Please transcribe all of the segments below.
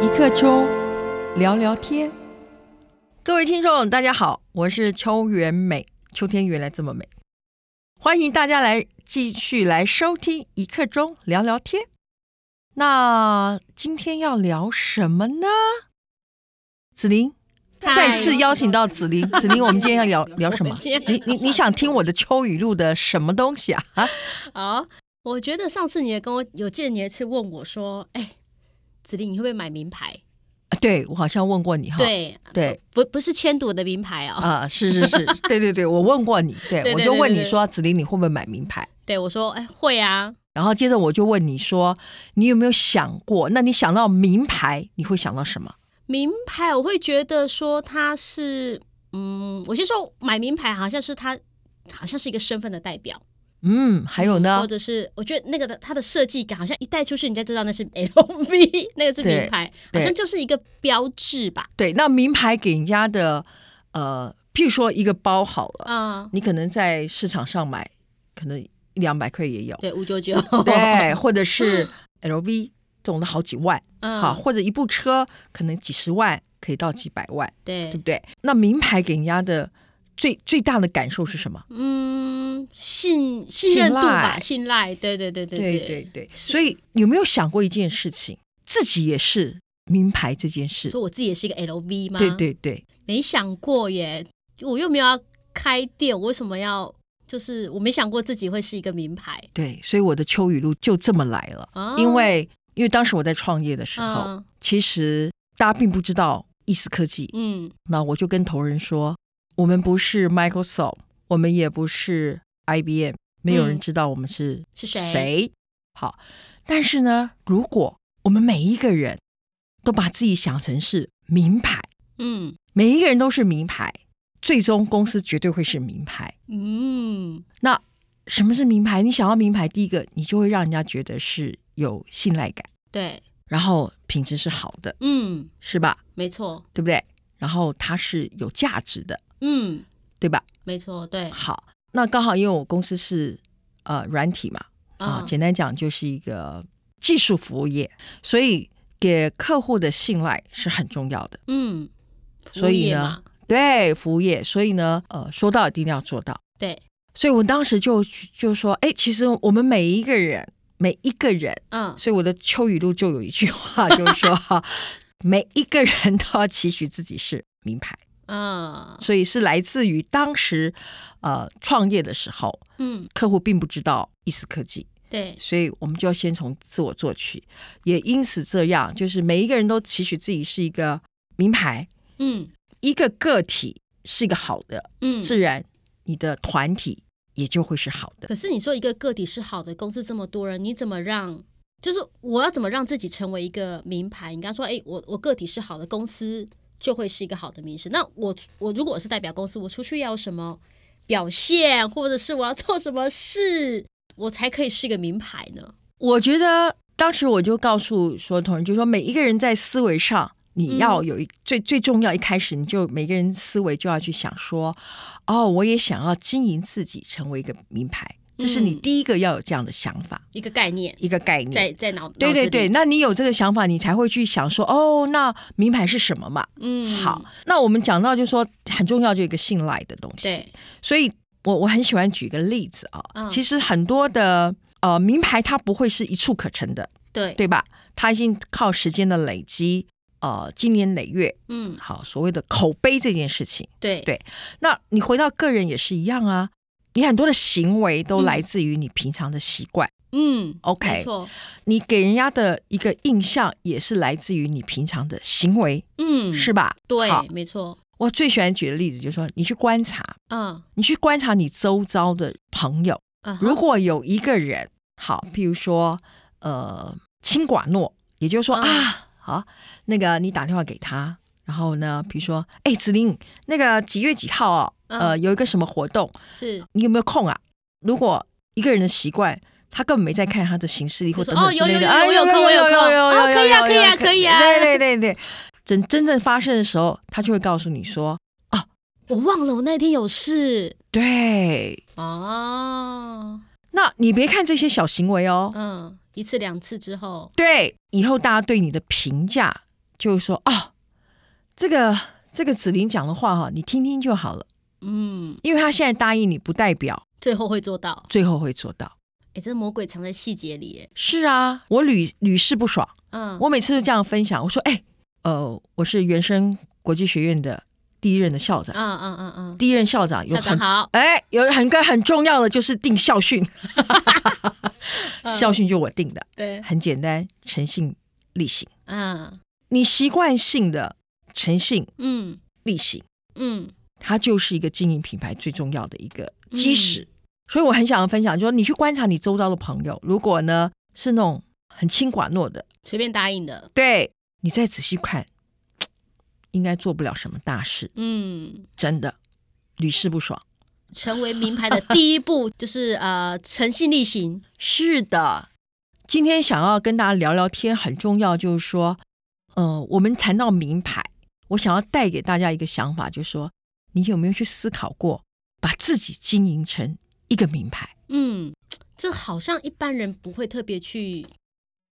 一刻钟聊聊天，各位听众大家好，我是邱元美，秋天原来这么美，欢迎大家来继续来收听一刻钟聊聊天。那今天要聊什么呢？子林。再次邀请到子琳，子琳，我们今天要聊 聊什么？你你你想听我的秋雨录的什么东西啊？啊？好，我觉得上次你也跟我有见，你一次问我说，哎。子琳，你会不会买名牌？对，我好像问过你哈。对对，不不是千赌的名牌哦。啊，是是是，对对对，我问过你，对，我就问你说，子琳，你会不会买名牌？对，我说，哎，会啊。然后接着我就问你说，你有没有想过？那你想到名牌，你会想到什么？名牌，我会觉得说它是，嗯，我先说买名牌，好像是它，好像是一个身份的代表。嗯，还有呢，或者是我觉得那个的它的设计感，好像一带出去，你才知道那是 LV，那个是名牌，好像就是一个标志吧。对，那名牌给人家的，呃，譬如说一个包好了，啊、嗯，你可能在市场上买，可能一两百块也有，对，五九九，对，或者是 LV 总的好几万嗯。好或者一部车可能几十万可以到几百万对。对不对？那名牌给人家的最最大的感受是什么？嗯信信任度吧信赖。对对对对对。对对所以有没有想过一件事？情自己也是名牌这件事。所以我自己也是一个 lv 吗？对对对。没想过耶。我又没有要开店我为什么要就是我没想过自己会是一个名牌。对所以我的秋雨露就这么来了。因为因为当时我在创业的时候，哦、其实大家并不知道意思科技。嗯，那我就跟投人说。我们不是 Microsoft，我们也不是 IBM，没有人知道我们是、嗯、是谁。谁？好，但是呢，如果我们每一个人都把自己想成是名牌，嗯，每一个人都是名牌，最终公司绝对会是名牌。嗯，那什么是名牌？你想要名牌，第一个你就会让人家觉得是有信赖感，对，然后品质是好的，嗯，是吧？没错，对不对？然后它是有价值的。嗯，对吧？没错，对。好，那刚好因为我公司是呃软体嘛，啊、哦，简单讲就是一个技术服务业，所以给客户的信赖是很重要的。嗯，所以呢，对服务业，所以呢，呃，说到一定要做到。对，所以我当时就就说，哎，其实我们每一个人，每一个人，嗯，所以我的秋雨露就有一句话，就是说 哈，每一个人都要期许自己是名牌。嗯，所以是来自于当时，呃，创业的时候，嗯，客户并不知道意思科技，对，所以我们就要先从自我做起，也因此这样，就是每一个人都期许自己是一个名牌，嗯，一个个体是一个好的，嗯，自然你的团体也就会是好的。可是你说一个个体是好的，公司这么多人，你怎么让？就是我要怎么让自己成为一个名牌？你刚说，哎，我我个体是好的，公司。就会是一个好的名声。那我我如果我是代表公司，我出去要什么表现，或者是我要做什么事，我才可以是一个名牌呢？我觉得当时我就告诉所有同仁，就是说每一个人在思维上，你要有一、嗯、最最重要，一开始你就每个人思维就要去想说，哦，我也想要经营自己，成为一个名牌。这是你第一个要有这样的想法，一个概念，一个概念，在在脑对对对，那你有这个想法，你才会去想说，哦，那名牌是什么嘛？嗯，好，那我们讲到就是说很重要，就一个信赖的东西。对，所以我我很喜欢举个例子啊，嗯、其实很多的呃名牌它不会是一触可成的，对对吧？它已经靠时间的累积，呃，经年累月，嗯，好，所谓的口碑这件事情，对。对，那你回到个人也是一样啊。你很多的行为都来自于你平常的习惯，嗯，OK，没错。你给人家的一个印象也是来自于你平常的行为，嗯，是吧？对，没错。我最喜欢举的例子就是说，你去观察，嗯，你去观察你周遭的朋友，嗯，如果有一个人，好，譬如说，呃，清寡诺，也就是说啊，好，那个你打电话给他。然后呢，比如说，哎，子琳，那个几月几号啊？呃，有一个什么活动？是你有没有空啊？如果一个人的习惯，他根本没在看他的行事历或者哦，有有有我有空，我有空，可以啊，可以啊，可以啊。对对对对，真真正发生的时候，他就会告诉你说，啊，我忘了我那天有事。对哦，那你别看这些小行为哦，嗯，一次两次之后，对，以后大家对你的评价。就是说啊、哦，这个这个子玲讲的话哈，你听听就好了。嗯，因为他现在答应你，不代表最后会做到，最后会做到。哎，这魔鬼藏在细节里。是啊，我屡屡试不爽。嗯，我每次都这样分享，我说，哎，呃，我是原生国际学院的第一任的校长。嗯嗯嗯嗯，第一任校长有很校长好，哎，有很个很重要的就是定校训，校训就我定的，对，很简单，诚信力行。嗯，你习惯性的诚信，嗯，力行，嗯，它就是一个经营品牌最重要的一个基石。所以我很想要分享，就是你去观察你周遭的朋友，如果呢是那种很轻寡诺的，随便答应的，对，你再仔细看，应该做不了什么大事。嗯，真的屡试不爽。成为名牌的第一步就是呃诚信力行。是的，今天想要跟大家聊聊天，很重要，就是说，呃，我们谈到名牌，我想要带给大家一个想法，就是说，你有没有去思考过，把自己经营成一个名牌，嗯，这好像一般人不会特别去，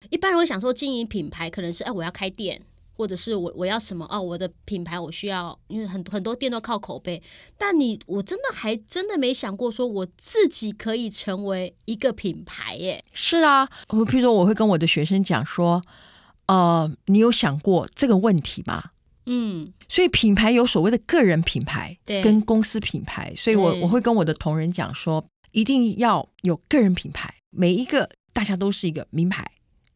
一般人会想说经营品牌可能是哎，我要开店，或者是我我要什么哦，我的品牌我需要，因为很很多店都靠口碑。但你我真的还真的没想过说我自己可以成为一个品牌耶。是啊，我譬如说我会跟我的学生讲说，呃，你有想过这个问题吗？嗯，所以品牌有所谓的个人品牌，对，跟公司品牌，所以我我会跟我的同仁讲说，一定要有个人品牌，每一个大家都是一个名牌，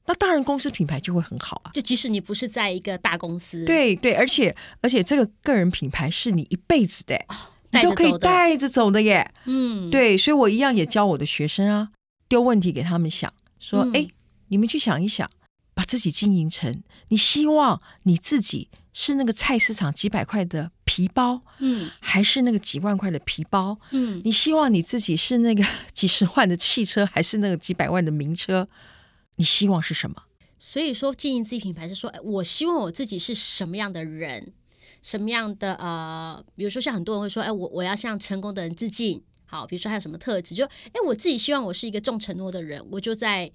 那当然公司品牌就会很好啊。就即使你不是在一个大公司，对对，而且而且这个个人品牌是你一辈子的，哦、你都可以带着走的耶。嗯，对，所以我一样也教我的学生啊，丢问题给他们想，说，哎、嗯，你们去想一想。把自己经营成，你希望你自己是那个菜市场几百块的皮包，嗯，还是那个几万块的皮包，嗯，你希望你自己是那个 几十万的汽车，还是那个几百万的名车？你希望是什么？所以说，经营自己品牌是说，我希望我自己是什么样的人，什么样的呃，比如说像很多人会说，哎，我我要向成功的人致敬。好，比如说还有什么特质？就哎，我自己希望我是一个重承诺的人，我就在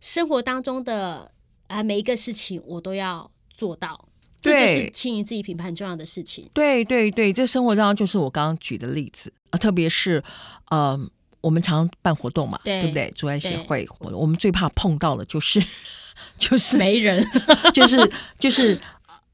生活当中的。啊，每一个事情我都要做到，这就是经营自己品牌很重要的事情。对对对，这生活当中就是我刚刚举的例子啊，特别是呃，我们常常办活动嘛，对，对不对？阻碍协会，我们最怕碰到的就是 就是没人，就是就是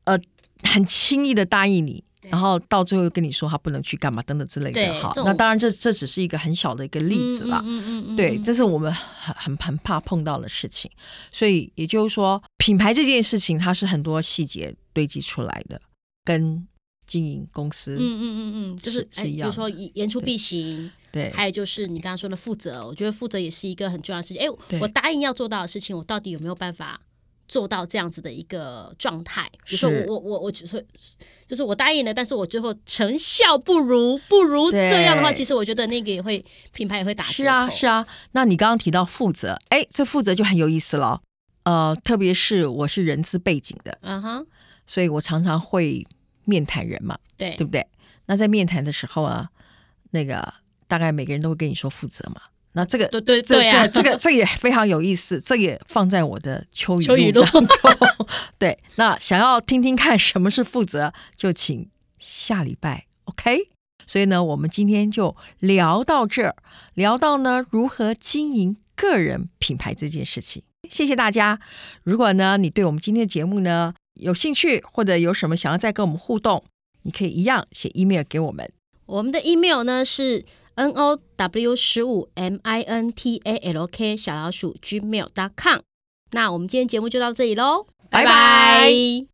呃，很轻易的答应你。然后到最后跟你说他不能去干嘛等等之类的，好，那当然这这只是一个很小的一个例子了，嗯嗯嗯，对，这是我们很很很怕碰到的事情，所以也就是说，品牌这件事情它是很多细节堆积出来的，跟经营公司，嗯嗯嗯嗯，就是哎，比如说言出必行，对，还有就是你刚刚说的负责，我觉得负责也是一个很重要的事情，哎，我答应要做到的事情，我到底有没有办法？做到这样子的一个状态，比如说我我我我只是就是我答应了，但是我最后成效不如不如这样的话，其实我觉得那个也会品牌也会打折。是啊是啊，那你刚刚提到负责，哎，这负责就很有意思了。呃，特别是我是人资背景的，嗯哼，所以我常常会面谈人嘛，对对不对？那在面谈的时候啊，那个大概每个人都会跟你说负责嘛。那这个对对对呀，这个这也非常有意思，这也放在我的秋雨录当中。对，那想要听听看什么是负责，就请下礼拜 OK。所以呢，我们今天就聊到这儿，聊到呢如何经营个人品牌这件事情。谢谢大家。如果呢你对我们今天的节目呢有兴趣，或者有什么想要再跟我们互动，你可以一样写 email 给我们。我们的 email 呢是。n o w 十五 m i n t a l k 小老鼠 gmail dot com。那我们今天节目就到这里喽，拜拜。